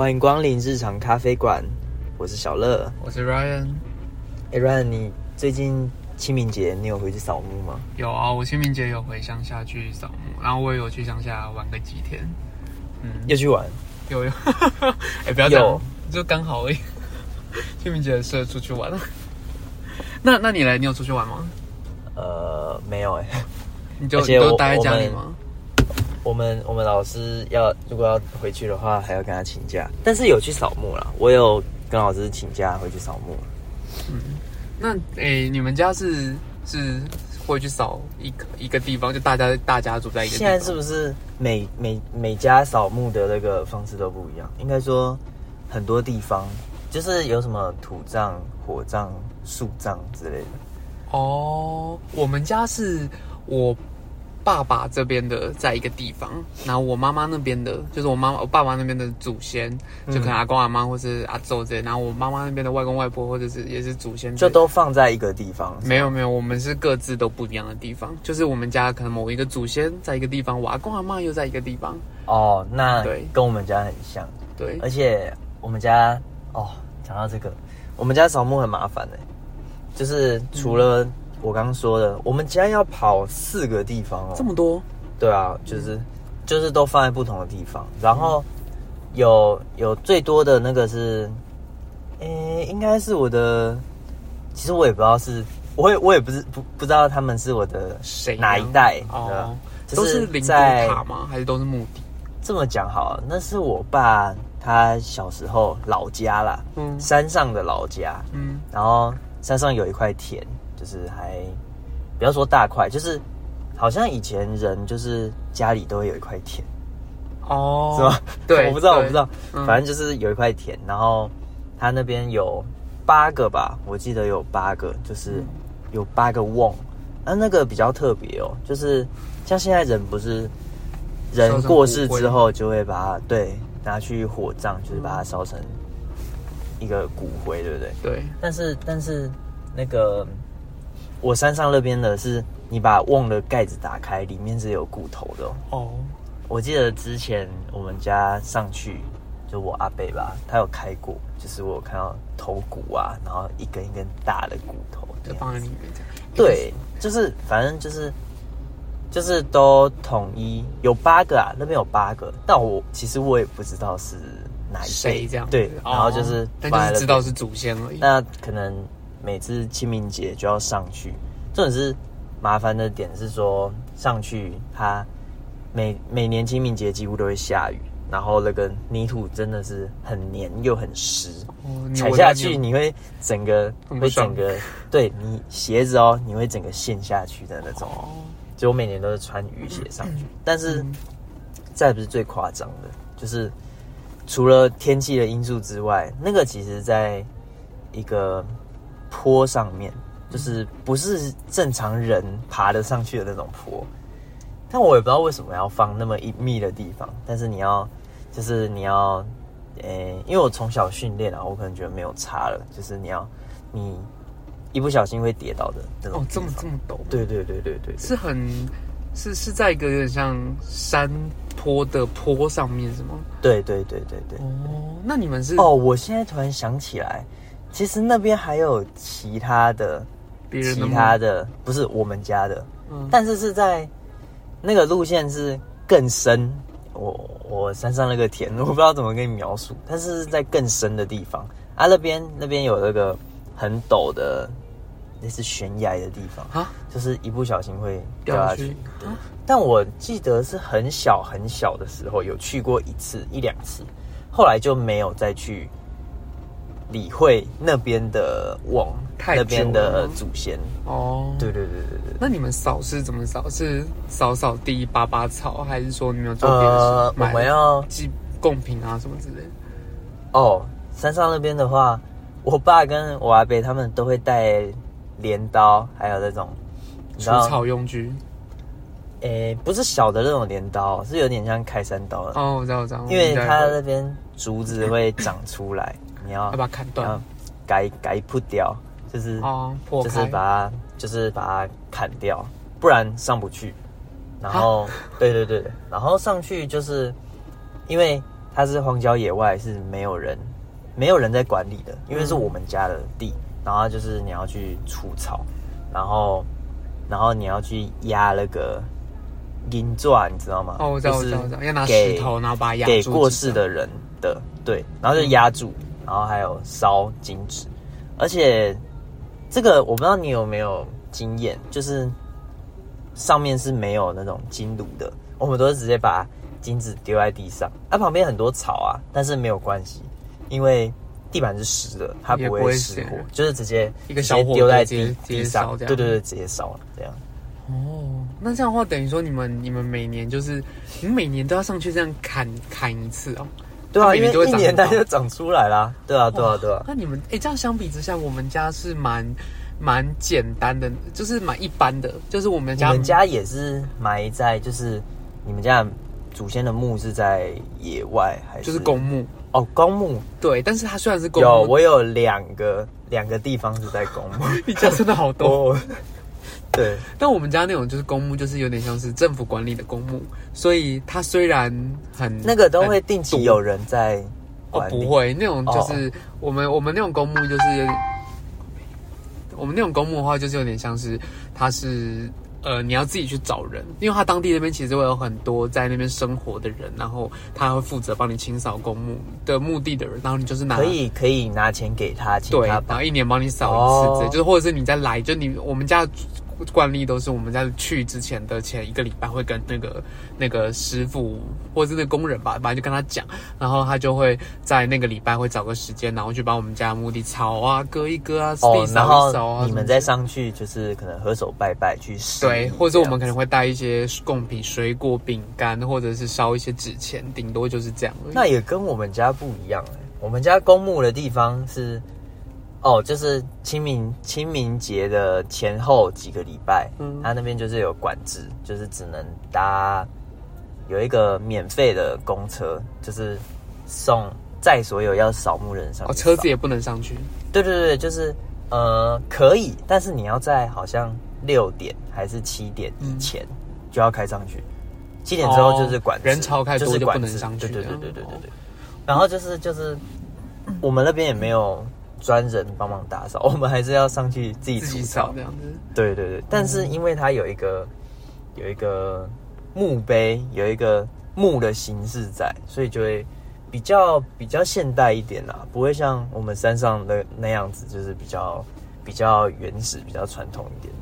欢迎光临日常咖啡馆，我是小乐。我是 Ryan。哎，Ryan，你最近清明节你有回去扫墓吗？有啊，我清明节有回乡下去扫墓，然后我也有去乡下玩个几天。嗯，又去玩？有有。哎，不要讲，就刚好而已。清明节适合出去玩。那那你来，你有出去玩吗？呃，没有哎。你就都待在家里吗？我们我们老师要如果要回去的话，还要跟他请假。但是有去扫墓了，我有跟老师请假回去扫墓。嗯，那诶，你们家是是会去扫一个一个地方，就大家大家住在一个。现在是不是每每每家扫墓的那个方式都不一样？应该说很多地方就是有什么土葬、火葬、树葬之类的。哦，我们家是我。爸爸这边的在一个地方，然后我妈妈那边的，就是我妈妈我爸爸那边的祖先，就可能阿公阿妈或是阿祖这，然后我妈妈那边的外公外婆或者是也是祖先，就都放在一个地方。没有没有，我们是各自都不一样的地方，就是我们家可能某一个祖先在一个地方，我阿公阿妈又在一个地方。哦，那对，跟我们家很像。对，而且我们家哦，讲到这个，我们家扫墓很麻烦的，就是除了。我刚刚说的，我们家要跑四个地方哦，这么多？对啊，就是就是都放在不同的地方，然后有有最多的那个是，诶，应该是我的，其实我也不知道是，我也我也不是不不知道他们是我的谁哪一代哦，都是灵塔吗？还是都是墓地？这么讲好，那是我爸他小时候老家啦，嗯，山上的老家，嗯，然后山上有一块田。就是还不要说大块，就是好像以前人就是家里都会有一块田哦，是吧？对，我不知道，我不知道，反正就是有一块田，然后他那边有八个吧，我记得有八个，就是有八个瓮，那，那个比较特别哦，就是像现在人不是人过世之后就会把它对拿去火葬，就是把它烧成一个骨灰，对不对？对，但是但是那个。我山上那边的是，你把瓮的盖子打开，里面是有骨头的哦。我记得之前我们家上去，就我阿伯吧，他有开过，就是我有看到头骨啊，然后一根一根大的骨头，就放在里面这样。对，就是反正就是就是都统一有八个啊，那边有八个，但我其实我也不知道是哪一谁这样。对，然后就是，但就是知道是祖先而已。那可能。每次清明节就要上去，这种是麻烦的点是说上去，它每每年清明节几乎都会下雨，然后那个泥土真的是很黏又很湿，踩下去你会整个会整个 对你鞋子哦，你会整个陷下去的那种。就我每年都是穿雨鞋上去，但是再不是最夸张的，就是除了天气的因素之外，那个其实在一个。坡上面就是不是正常人爬得上去的那种坡，但我也不知道为什么要放那么一密的地方。但是你要，就是你要，诶，因为我从小训练啊，我可能觉得没有差了。就是你要，你一不小心会跌倒的那种。哦，这么这么陡？对对对对对，是很，是是在一个有点像山坡的坡上面，是吗？对对对对对。哦，那你们是？哦，我现在突然想起来。其实那边还有其他的，其他的不是我们家的，但是是在那个路线是更深。我我山上那个田，我不知道怎么跟你描述，但是在更深的地方啊。那边那边有那个很陡的，那是悬崖的地方啊，就是一不小心会掉下去。但我记得是很小很小的时候有去过一次一两次，后来就没有再去。理会那边的往那边的祖先哦，对对对对对。那你们扫是怎么扫？是扫扫地、拔拔草，还是说你们有做别的事？我们要寄贡品啊什么之类的。哦，山上那边的话，我爸跟我阿伯他们都会带镰刀，还有那种除草用具。诶，不是小的那种镰刀，是有点像开山刀的。哦，我知道，我知道。因为它那边竹子会长出来。你要要把它砍断，改改破掉，就是哦，就是把它就是把它砍掉，不然上不去。然后，对对对，然后上去就是因为它是荒郊野外，是没有人没有人在管理的，因为是我们家的地，然后就是你要去除草，然后然后你要去压那个银钻，你知道吗？哦，我知道，我就是知道，我知道，要拿石头，然后把它压给过住这样。世的人的，对，然后就压住，然后还有烧金纸，而且这个我不知道你有没有经验，就是上面是没有那种金炉的，我们都是直接把金纸丢在地上，它、旁边很多草啊，但是没有关系，因为地板是湿的，它不会会失火，就是直接一个小火丢在地地上。对对对，直接烧了这样。哦，那这样的话，等于说你们你们每年就是你们每年都要上去这样砍砍一次哦。对啊，因为一年它就长出来啦。对啊，对啊，对啊。那你们哎、这样相比之下，我们家是蛮蛮简单的，就是蛮一般的，就是我们你家们家也是埋在，就是你们家祖先的墓是在野外还是？就是公墓，哦，公墓对，但是它虽然是公有，墓，我有两个两个地方是在公墓。你家真的好多。哦，对，但我们家那种就是公墓，就是有点像是政府管理的公墓，所以它虽然很那个都会定期有人在哦，管理。不会，那种就是、我们我们那种公墓就是，我们那种公墓的话，就是有点像是它是呃你要自己去找人，因为他当地那边其实会有很多在那边生活的人，然后他会负责帮你清扫公墓的墓地的人，然后你就是拿可以可以拿钱给他，请对，他帮然后一年帮你扫一次之类，哦。就是或者是你再来，就你我们家的惯例都是我们在去之前的前一个礼拜会跟那个那个师傅或者是那个工人吧，反正就跟他讲，然后他就会在那个礼拜会找个时间，然后去把我们家的墓地草啊割一割啊，扫一扫啊，后你们再上去就是可能合手拜拜去施对，或者我们可能会带一些贡品、水果、饼干，或者是烧一些纸钱，顶多就是这样。那也跟我们家不一样哎、我们家公墓的地方是，哦，就是清明清明节的前后几个礼拜，嗯他那边就是有管制，就是只能搭有一个免费的公车，就是送载所有要扫墓人上哦，车子也不能上去。对对对，就是呃可以，但是你要在好像六点还是七点以前就要开上去，七点之后就是管制、嗯哦人潮太多就不能上去对对对对对对对。然后就是就是我们那边也没有专人帮忙打扫，我们还是要上去自己自己除草扫这。样子。对对对，但是因为它有一个有一个墓碑，有一个墓的形式在，所以就会比较比较现代一点啦，不会像我们山上的那样子，就是比较比较原始、比较传统一点。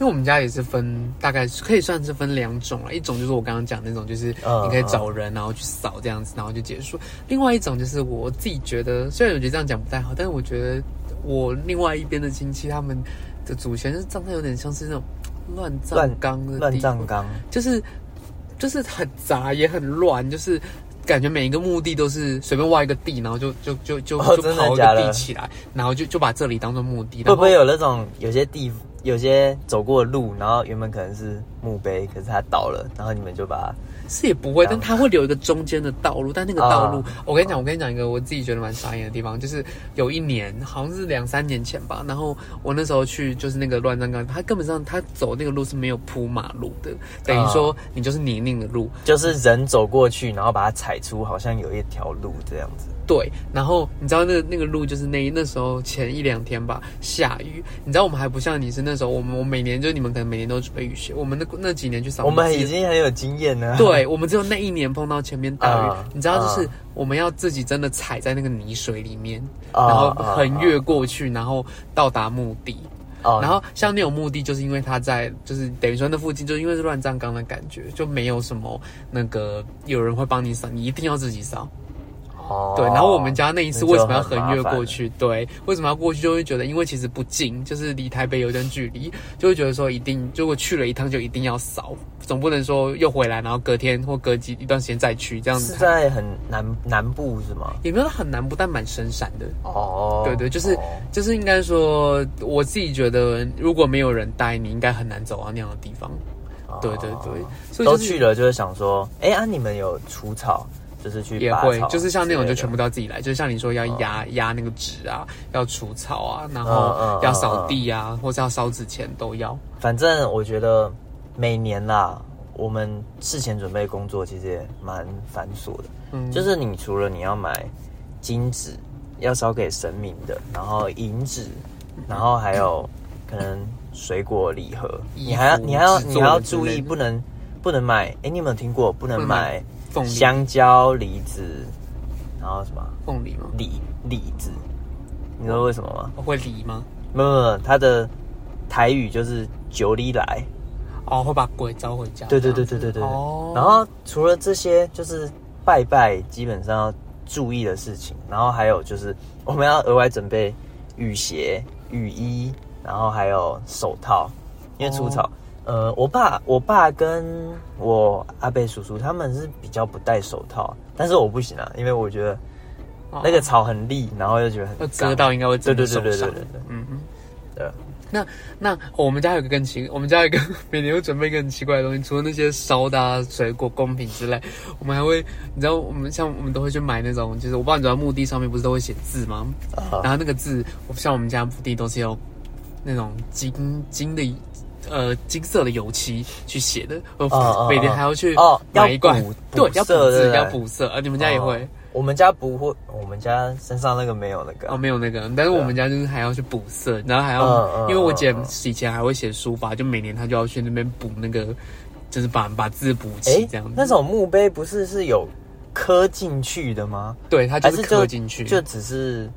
因为我们家也是分，大概可以算是分两种了。一种就是我刚刚讲那种，就是嗯你可以找人，然后去扫这样子，然后就结束。另外一种就是我自己觉得，虽然我觉得这样讲不太好，但是我觉得我另外一边的亲戚他们的祖先就是葬在有点像是那种乱葬乱岗的乱，葬岗，就是就是很杂也很乱，就是。感觉每一个墓地都是随便挖一个地，然后就就就就哦就刨一个地起来，然后就就把这里当做墓地。会不会有那种有些地有些走过的路，然后原本可能是墓碑，可是它倒了，然后你们就把是也不会，但它会留一个中间的道路，但那个道路，啊我跟你讲，我跟你讲一个我自己觉得蛮傻眼的地方，就是有一年好像是两三年前吧，然后我那时候去就是那个乱葬岗，它根本上它走那个路是没有铺马路的，等于说你就是泥泞的路，就是人走过去，然后把它踩出好像有一条路这样子。对，然后你知道那个那个路就是那那时候前一两天吧下雨，你知道我们还不像你是那时候，我们我每年就你们可能每年都准备雨鞋，我们那那几年去扫我们已经很有经验了。对，我们只有那一年碰到前面大雨，啊你知道，就是啊我们要自己真的踩在那个泥水里面，啊然后啊横越过去，然后到达墓地。哦然后像那种墓地，就是因为它在，就是等于说那附近，就是因为是乱葬岗的感觉，就没有什么那个有人会帮你扫，你一定要自己扫。哦对，然后我们家那一次为什么要横越过去？对，为什么要过去？就会觉得，因为其实不近，就是离台北有点距离，就会觉得说一定，如果去了一趟就一定要扫，总不能说又回来，然后隔天或隔几一段时间再去，这样子在很南南部是吗？也没有很南部，但蛮深山的。哦，对对，就是、哦就是应该说，我自己觉得，如果没有人带你，应该很难走到那样的地方。对对对，所以、都就是、去了就是想说，哎啊，你们有除草，就是去也会就是像那种就全部都要自己来，就是像你说要压压那个纸啊，要除草啊，然嗯后嗯要扫地啊，或者要烧纸钱都要。反正我觉得每年啦，我们事前准备工作其实也蛮繁琐的，嗯。就是你除了你要买金纸要烧给神明的，然后银纸，然后还有可能水果礼盒，你还要你还要你还要注意不能不能买，哎、你有没有听过不能不能。买买凤梨香蕉、梨子，然后什么凤梨吗？李李子，你知道为什么吗？会梨吗？没有没有，它的台语就是九里来。哦，会把鬼招回家。对对对对对对。哦，然后除了这些，就是拜拜基本上要注意的事情，然后还有就是我们要额外准备雨鞋、雨衣，然后还有手套，因为除草。哦呃，我爸、我爸跟我阿贝叔叔他们是比较不戴手套，但是我不行啊，因为我觉得哦那个草很利，然后又觉得很要脏割到应该会对对对。对对对对嗯嗯。对。那那我们家有个更奇，我们家有一个每年会准备一个很奇怪的东西，除了那些烧的、啊、水果贡品之类，我们还会，你知道，我们像我们都会去买那种，就是我不知道你知道墓地上面不是都会写字吗？啊然后那个字，我像我们家墓地都是用那种金金的。呃，金色的油漆去写的，我哦哦每年还要去哦买一罐要补，对，要补，色要补色，啊，你们家也会哦？我们家不会，我们家身上那个没有那个。哦，没有那个，但是我们家就是还要去补色，然后还要，因为我姐嗯以前还会写书法，就每年她就要去那边补那个，就是把把字补哎齐这样子。那种墓碑不是是有刻进去的吗？对，它就是刻进去，就只是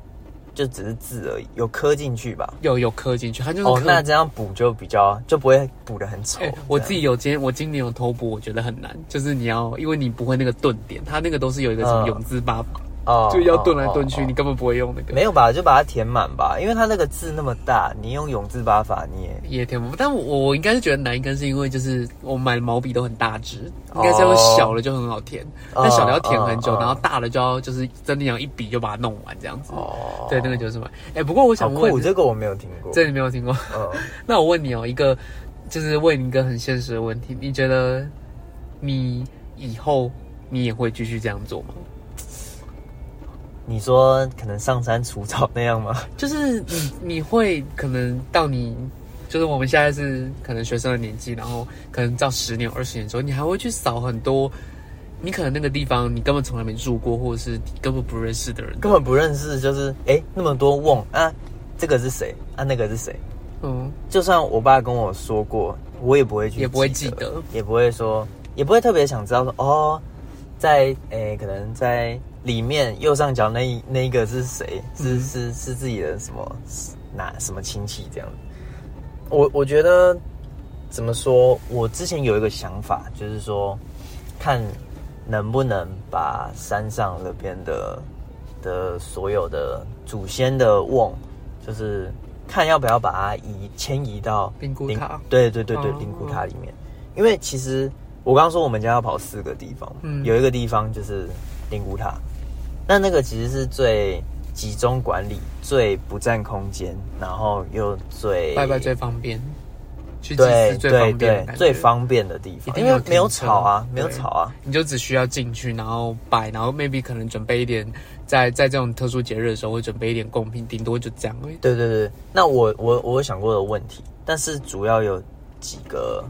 就只是字而已，有磕进去吧？有有磕进去，它就是哦，那这样补就比较就不会补的很丑哎、。我自己有今我今年有偷补，我觉得很难，就是你要因为你不会那个顿点，它那个都是有一个什么嗯永字八法，哦就要顿来顿去，哦哦你根本不会用那个。没有吧？就把它填满吧，因为它那个字那么大，你用永字八法你也也填不，但我我应该是觉得难，应该是因为就是我买的毛笔都很大支，应该是用小的就很好填，但小的要填很久，哦然后大的就要就是真的要一笔就把它弄完这样子。哦，对，那个就是嘛。哎、不过我想问酷，，这个我没有听过。这你没有听过？嗯，那我问你哦，一个就是问你一个很现实的问题，你觉得你以后你也会继续这样做吗？你说可能上山除草那样吗？就是你你会可能到你。就是我们现在是可能学生的年纪，然后可能到十年、二十年之后，你还会去扫很多，你可能那个地方你根本从来没住过，或者是你根本不认识的人。根本不认识，就是哎、诶那么多瓮啊，这个是谁啊？那个是谁？嗯，就算我爸跟我说过，我也不会去，也不会记得，也不会说，也不会特别想知道说哦，在诶、可能在里面右上角那那一个是谁？是、嗯是是自己的什么哪什么亲戚这样？我我觉得怎么说？我之前有一个想法，就是说看能不能把山上那边的的所有的祖先的瓮，就是看要不要把它移迁移到灵灵骨塔对对对对哦，灵骨塔里面。因为其实我刚刚说我们家要跑四个地方，嗯有一个地方就是灵骨塔，那那个其实是最集中管理、最不占空间，然后又最拜拜最方便，去祭对祀最方便最方便的地方，因为没有停车。草啊，没有对。草啊。你就只需要进去，然后拜，然后 maybe 可能准备一点，在在这种特殊节日的时候会准备一点贡品，顶多就这样而已。对对对，那我我我有想过的问题，但是主要有几个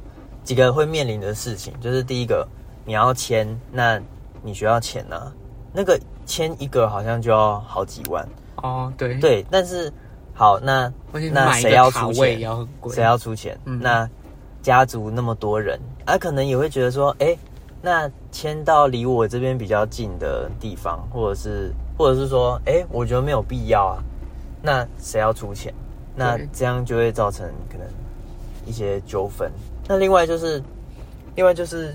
几个会面临的事情，就是第一个你要签，那你需要钱呢、那个签一个好像就要好几万，哦，对，对，但是好，那那谁要出钱？谁要出钱？嗯那家族那么多人，啊，可能也会觉得说，哎、那迁到离我这边比较近的地方，或者是或者是说，哎、我觉得没有必要啊，那谁要出钱？那对这样就会造成可能一些纠纷。那另外就是，另外就是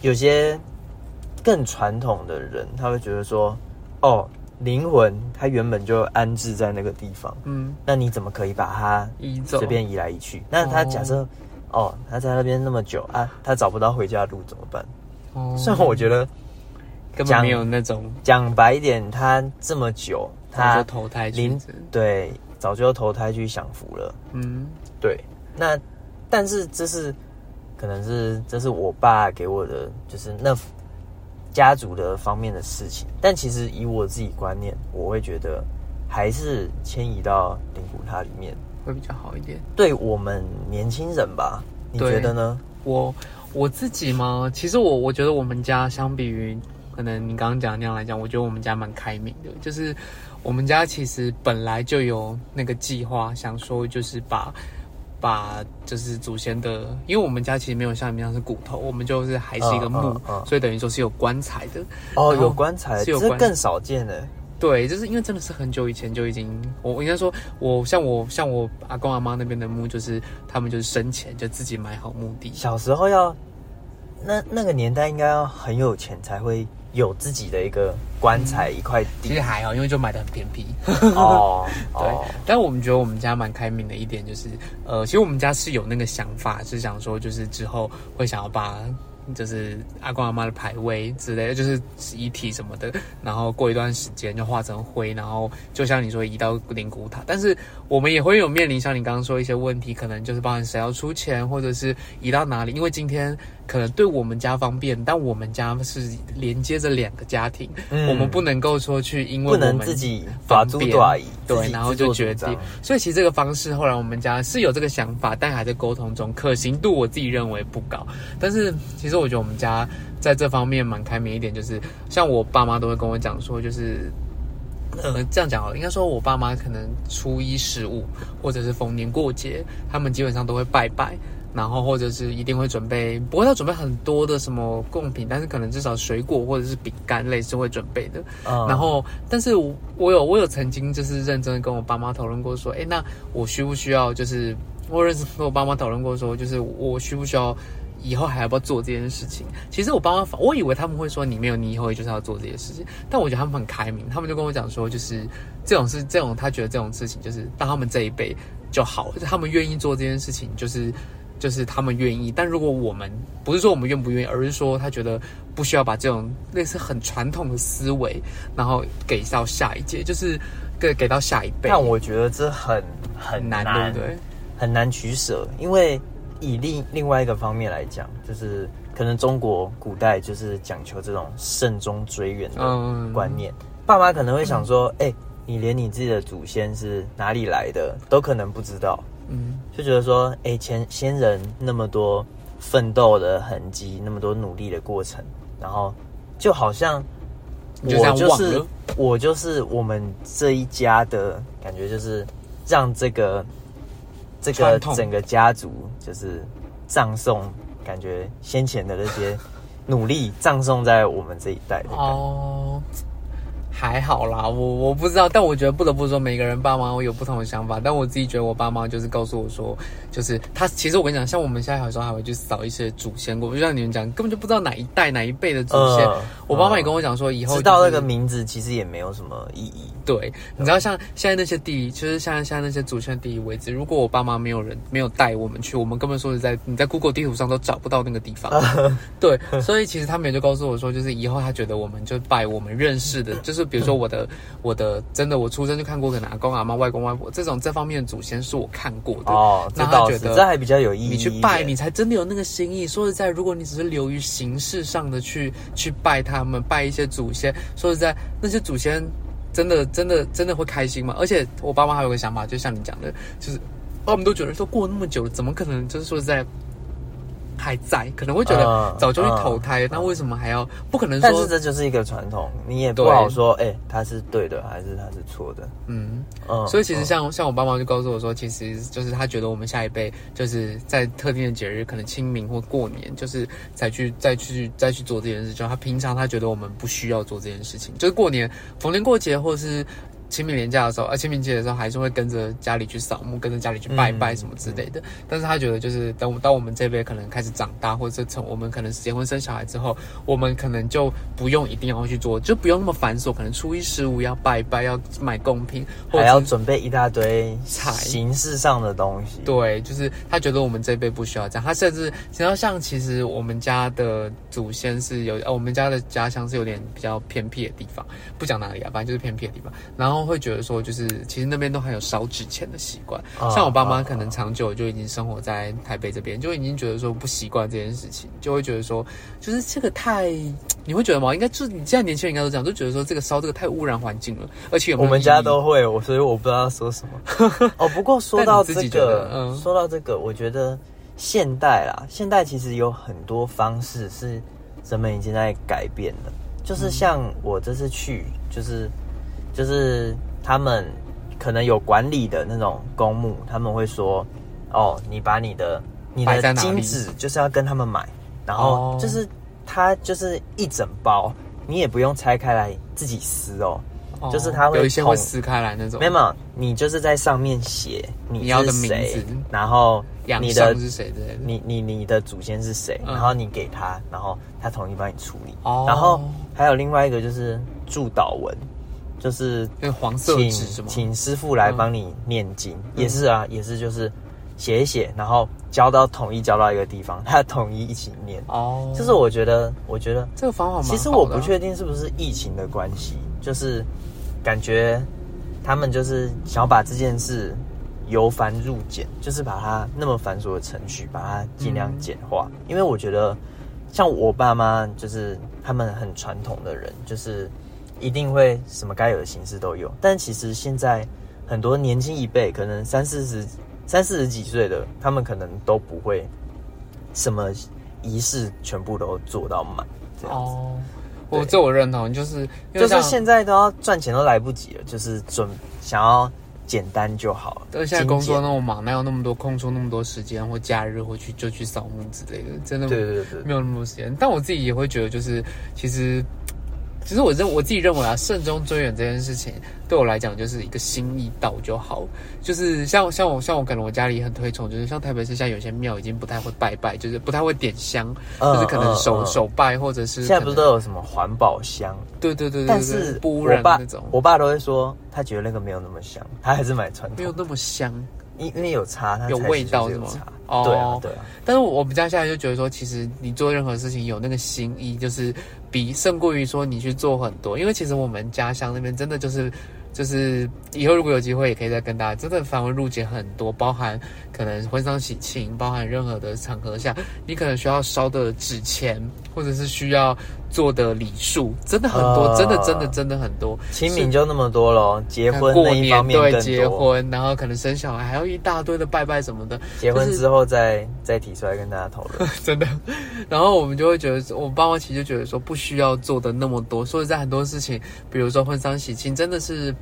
有些更传统的人，他会觉得说，哦，灵魂它原本就安置在那个地方，嗯，那你怎么可以把它移走随便移来移去？那他假设哦。他在那边那么久啊，他找不到回家的路怎么办？哦。虽然我觉得讲根本没有那种讲白一点，他这么久，他他就投胎去对早就投胎去享福了。嗯，对，那但是这是可能是这是我爸给我的，就是那家族的方面的事情。但其实以我自己观念，我会觉得还是迁移到灵骨塔里面，会比较好一点。对我们年轻人吧，你觉得呢？我我自己吗？其实我我觉得我们家相比于可能你刚刚讲的那样来讲，我觉得我们家蛮开明的。就是我们家其实本来就有那个计划，想说就是把把就是祖先的，因为我们家其实没有像你们一样是骨头，我们就是还是一个墓，嗯嗯嗯所以等于说是有棺材的。哦，有棺材，是有更少见的。对，就是因为真的是很久以前就已经，我我应该说，我像我像我阿公阿妈那边的墓，就是他们就是生前就自己买好墓地。小时候要，那那个年代应该要很有钱才会有自己的一个棺材、一块地其实还好，因为就买的很偏僻。哦。对哦，但我们觉得我们家蛮开明的一点就是，呃，其实我们家是有那个想法，是想说就是之后会想要把。就是阿公阿妈的牌位之类的，就是遗体什么的，然后过一段时间就化成灰，然后就像你说移到灵骨塔。但是我们也会有面临像你刚刚说一些问题，可能就是包含谁要出钱，或者是移到哪里。因为今天可能对我们家方便，但我们家是连接着两个家庭，嗯我们不能够说去因为我们自己法猪短移，自对，然后就决定。所以其实这个方式后来我们家是有这个想法，但还在沟通中，可行度我自己认为不高。但是其实我觉得我们家在这方面蛮开明一点，就是像我爸妈都会跟我讲说，就是。呃，这样讲好了，应该说我爸妈可能初一十五，或者是逢年过节，他们基本上都会拜拜，然后或者是一定会准备，不会要准备很多的什么贡品，但是可能至少水果或者是饼干类是会准备的。嗯然后，但是我我有我有曾经就是认真的跟我爸妈讨论过，说，哎，那我需不需要就是我认识跟我爸妈讨论过说，就是我需不需要以后还要不要做这件事情？其实我爸妈反，我以为他们会说你没有，你以后就是要做这些事情，但我觉得他们很开明，他们就跟我讲说，就是这种事，这种他觉得这种事情就是当他们这一辈就好了，他们愿意做这件事情，就是。就是他们愿意，但如果我们不是说我们愿不愿意，而是说他觉得不需要把这种类似很传统的思维，然后给到下一届，就是给给到下一辈。但我觉得这很很难，难，对不对？很难取舍，因为以另另外一个方面来讲，就是可能中国古代就是讲求这种慎终追远的嗯观念，爸妈可能会想说，哎、你连你自己的祖先是哪里来的都可能不知道，嗯，就觉得说，哎、前先人那么多奋斗的痕迹，那么多努力的过程，然后就好像我就是我就是我们这一家的感觉，就是让这个这个整个家族就是葬送，感觉先前的那些努力葬送在我们这一代的。哦，还好啦，我我不知道，但我觉得不得不说，每个人爸妈会有不同的想法。但我自己觉得，我爸妈就是告诉我说，就是他其实我跟你讲，像我们现在有时候还会去扫一些祖先过，就像你们讲，根本就不知道哪一代哪一辈的祖先。嗯我爸妈也跟我讲说，以后、知道那个。名字其实也没有什么意义。对，你知道像现在那些地，就是像现在那些祖先的地理位置，如果我爸妈没有人没有带我们去，我们根本说实在，你在 Google 地图上都找不到那个地方。对，所以其实他们也就告诉我说，就是以后他觉得我们就拜我们认识的，就是比如说我的我的真的我出生就看过可能阿公阿妈、外公外婆这种这方面的祖先是我看过的。哦，这那他倒是，觉得这还比较有意义。你去拜，你才真的有那个心意。说实在，如果你只是流于形式上的去去拜他们，拜一些祖先，说实在，那些祖先真的真的真的会开心吗？而且我爸妈还有个想法，就像你讲的，就是他们都觉得说过那么久了，怎么可能就是说实在还在？可能会觉得嗯早就去投胎了，那为什么还要？不可能说但是，这就是一个传统，你也对不好说，哎、他是对的还是他是错的。嗯。嗯，所以其实嗯像像我爸妈就告诉我说，其实就是他觉得我们下一辈就是在特定的节日，可能清明或过年，就是才去再去再去做这件事。就他平常他觉得我们不需要做这件事情，就是过年逢年过节或是。清明年假的时候，呃，清明节的时候还是会跟着家里去扫墓，跟着家里去拜拜什么之类的。但是他觉得，就是等我到我们这辈可能开始长大，或者是从我们可能结婚生小孩之后，我们可能就不用一定要去做，就不用那么繁琐。可能初一十五要拜拜，要买贡品，还要准备一大堆菜形式上的东西。对，就是他觉得我们这辈不需要这样，他甚至只要像其实我们家的祖先是有，呃，我们家的家乡是有点比较偏僻的地方，不讲哪里啊，反正就是偏僻的地方，然后会觉得说，就是其实那边都还有烧纸钱的习惯，啊像我爸妈啊可能长久就已经生活在台北这边，就已经觉得说不习惯这件事情，就会觉得说，就是这个太，你会觉得吗？应该就是你现在年轻人应该都这样，就觉得说这个烧这个太污染环境了，而且有有我们家都会，我所以我不知道说什么。哦，不过说到这个，嗯说到这个，我觉得现代啦，现代其实有很多方式是人们已经在改变的。就是像我这次去，就是就是他们可能有管理的那种公墓，他们会说，哦，你把你的你的金子就是要跟他们买，然后哦就是它就是一整包，你也不用拆开来自己撕哦。哦就是他会有一些会撕开来那种，没有，你就是在上面写你你要的名字，然后你的是谁之类的。你你你的祖先是谁，嗯然后你给他，然后他统一帮你处理。哦然后还有另外一个就是祝祷文，就是那黄色请纸？请师傅来帮你念经，也是啊，也是就是写一写，然后交到统一交到一个地方，他统一一起念。哦，就是我觉得，我觉得这个方法。其实我不确定是不是疫情的关系，就是感觉他们就是想要把这件事由繁入简，就是把它那么繁琐的程序，把它尽量简化。因为我觉得，像我爸妈，就是他们很传统的人，就是一定会什么该有的形式都有。但其实现在很多年轻一辈，可能三四十、三四十几岁的，他们可能都不会什么仪式全部都做到满这样子。哦，我对这我认同，就是就是像现在都要赚钱都来不及了，就是准想要简单就好了。对，现在工作那么忙，哪有那么多空出那么多时间或假日或去就去扫墓之类的？真的对对对没有那么多时间。但我自己也会觉得，就是其实，其实我认我自己认为啊，慎终追远这件事情对我来讲就是一个心意到就好。就是像像我像我可能我家里很推崇，就是像台北市现在有些庙已经不太会拜拜，就是不太会点香，嗯就是可能手、手拜或者是现在不是都有什么环保香？对对对对对，但是不污我爸染那种，我爸都会说，他觉得那个没有那么香，他还是买传统，没有那么香。因因为有差，它有味道有差。哦对啊，对啊，但是我我们家现在就觉得说，其实你做任何事情有那个心意，就是比胜过于说你去做很多。因为其实我们家乡那边真的就是就是以后如果有机会，也可以再跟大家真的繁文缛节很多，包含可能婚丧喜庆，包含任何的场合下，你可能需要烧的纸钱，或者是需要做的礼数，真的很多，啊真的真的真的很多。清明就那么多咯，结婚过那一方年对。结婚，然后可能生小孩，还有一大堆的拜拜什么的。结婚之后再再提出来跟大家讨论。真的。然后我们就会觉得，我爸妈其实就觉得说，不需要做的那么多。所以在，很多事情，比如说婚丧喜庆，真的是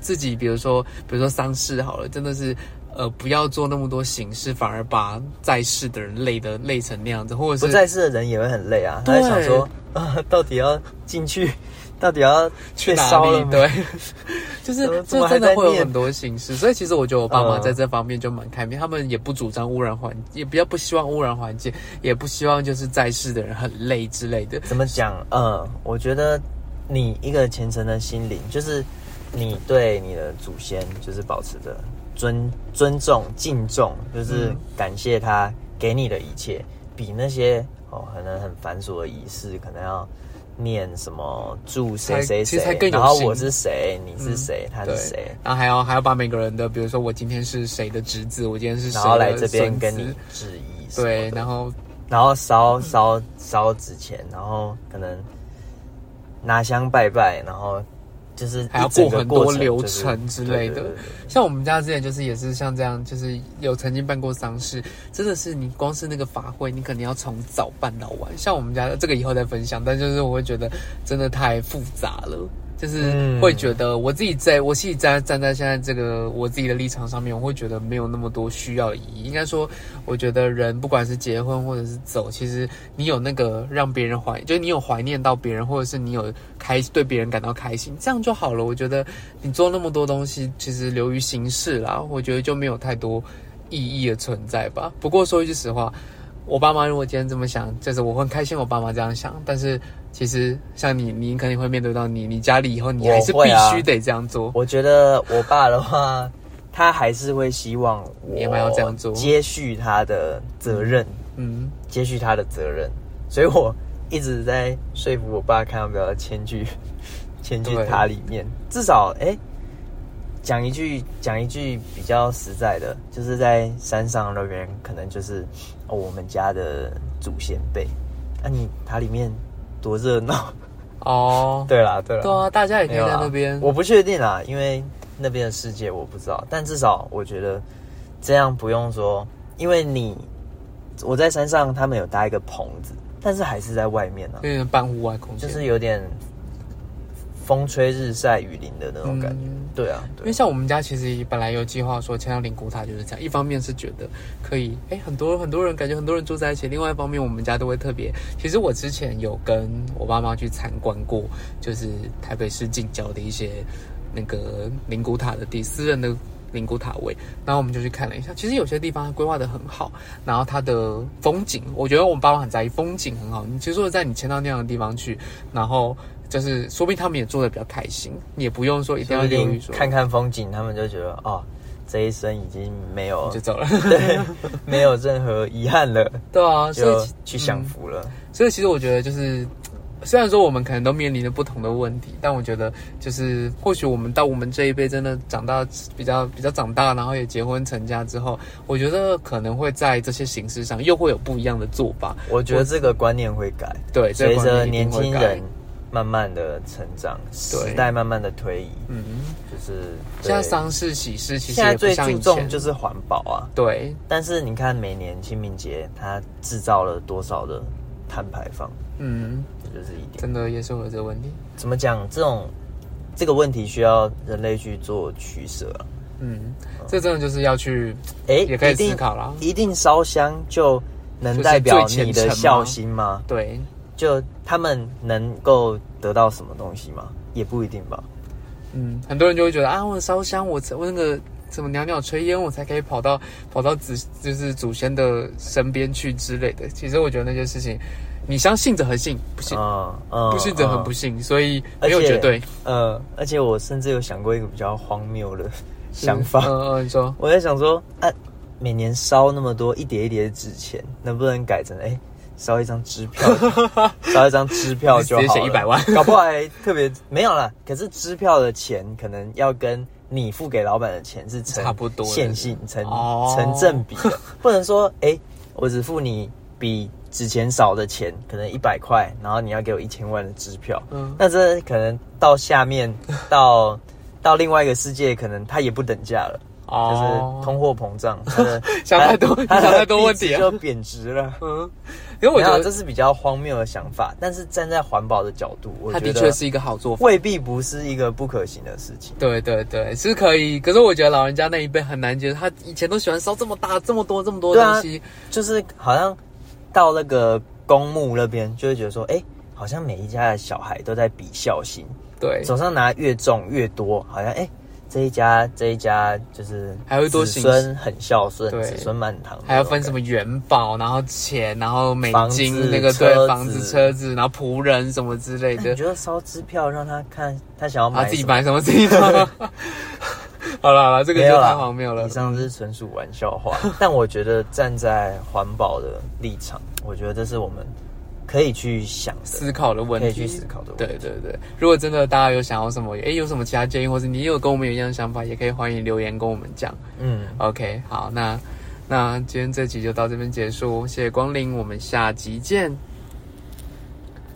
自己，比如说，比如说丧事好了，真的是。呃，不要做那么多形式，反而把在世的人累得累成那样子，或者是不在世的人也会很累啊，他对在想说，啊，到底要进去，到底要去哪里？对，就是这真的会有很多形式，所以其实我觉得我爸妈嗯在这方面就蛮开明，他们也不主张污染环，也比较不希望污染环境，也不希望就是在世的人很累之类的。怎么讲？嗯，我觉得你一个虔诚的心灵，就是你对你的祖先，就是保持着尊尊重、敬重，就是嗯。感谢他给你的一切，比那些哦可能很繁琐的仪式，可能要念什么祝谁谁谁然后我是谁，你是谁，他是谁，然后还要还要把每个人的，比如说我今天是谁的侄子，我今天是谁然后来这边跟你致意对，然后然后烧烧烧纸钱，然后可能拿香拜拜，然后就是还要过很多流程之类的像我们家之前就是也是像这样，就是有曾经办过丧事，真的是你光是那个法会，你可能要从早办到晚。像我们家这个以后再分享，但就是我会觉得真的太复杂了。就是嗯会觉得我自己在我自己站站在现在这个我自己的立场上面，我会觉得没有那么多需要的意义。应该说，我觉得人不管是结婚或者是走，其实你有那个让别人怀，就是你有怀念到别人，或者是你有开对别人感到开心，这样就好了。我觉得你做那么多东西，其实流于形式啦，我觉得就没有太多意义的存在吧。不过说一句实话，我爸妈如果今天这么想，就是我会很开心，我爸妈这样想。但是其实像你，你肯定会面对到你，你家里以后你还是必须得这样做。我觉得我爸的话，他还是会希望我你们要这样做。接续他的责任，嗯，接续他的责任，所以我一直在说服我爸，看要不要迁去 迁去对。塔里面，至少哎。讲一句讲一句比较实在的，就是在山上那边，可能就是哦我们家的祖先辈，那、你塔里面多热闹。哦，对啦，对啦，对啊，大家也可以在那边。我不确定啦，因为那边的世界我不知道，但至少我觉得这样不用说，因为你我在山上，他们有搭一个棚子，但是还是在外面呢、有点半户外空间，就是有点风吹日晒雨淋的那种感觉。嗯对啊，因为，像我们家其实本来有计划说迁到灵谷塔就是这样，一方面是觉得可以，哎，很多很多人感觉很多人住在一起；，另外一方面我们家都会特别。其实我之前有跟我爸妈去参观过，就是台北市近郊的一些那个灵谷塔的地，私人的灵谷塔位，然后我们就去看了一下。其实有些地方它规划的很好，然后它的风景，我觉得我们爸妈很在意风景很好。你其实说在你迁到那样的地方去，然后。就是，说不定他们也做的比较开心，也不用说一定要说不定犹豫说看看风景，他们就觉得哦，这一生已经没有就走了。对，没有任何遗憾了，对啊，所就以去享福了。所以其实我觉得就是，虽然说我们可能都面临着不同的问题，但我觉得就是或许我们到我们这一辈真的长大比较比较长大，然后也结婚成家之后，我觉得可能会在这些形式上又会有不一样的做法。我觉得这个观念会改，对，这个随着年轻人慢慢的成长，时代慢慢的推移，嗯，就是现在对丧事喜事其实现在最注重前就是环保啊。对，但是你看，每年清明节它制造了多少的碳排放，嗯，这就是一点。真的也是会有这个问题。怎么讲？这种这个问题需要人类去做取舍啊。嗯，这真的就是要去哎，也可以思考啦。一定烧香就能代表你的孝心吗？对，就他们能够得到什么东西吗？也不一定吧。嗯，很多人就会觉得啊，我烧香，我我那个什么袅袅炊烟，我才可以跑到跑到祖就是祖先的身边去之类的。其实我觉得那些事情，你相信者很信，不信、嗯嗯不信者恒嗯不信，所以没有绝对呃，而且我甚至有想过一个比较荒谬的想法，嗯嗯，你说我在想说，啊，每年烧那么多一叠一叠的纸钱，能不能改成哎？烧一张支票，烧一张支票就好了。直接写100万搞不好还特别没有啦。可是支票的钱可能要跟你付给老板的钱是成差不多线性成哦成正比的，不能说哎、我只付你比纸钱少的钱，可能一百块，然后你要给我一千万的支票，嗯那这可能到下面到到另外一个世界，可能它也不等价了。就是哦，通货膨胀，想太多想太多问题就贬值了。嗯，因为我觉得这是比较荒谬的想法，但是站在环保的角度，我它觉得的确是一个好做法。未必不是一个不可行的事情。对对对，是可以。可是我觉得老人家那一辈很难接受，他以前都喜欢烧这么大、这么多、这么多东西。就是好像到那个公墓那边，就会觉得说，哎、好像每一家的小孩都在比孝心，对，手上拿越重越多，好像哎、这一家这一家就是还会多子孙很孝顺，对。子孙满堂，还要分什么元宝，然后钱，然后美金，那个对房子、车子，然后仆人什么之类的。那你，觉得烧支票让他看他想要买什么自己买什么自己买。好了好了，这个就太荒谬了。以。上是纯属玩笑话，但我觉得站在环保的立场，我觉得这是我们可以去想，思考的问题，可以去思考的问题。对对对，如果真的大家有想要什么，哎，有什么其他建议，或者你有跟我们有一样的想法，也可以欢迎留言跟我们讲。嗯，OK，好，那那今天这集就到这边结束，谢谢光临，我们下集见。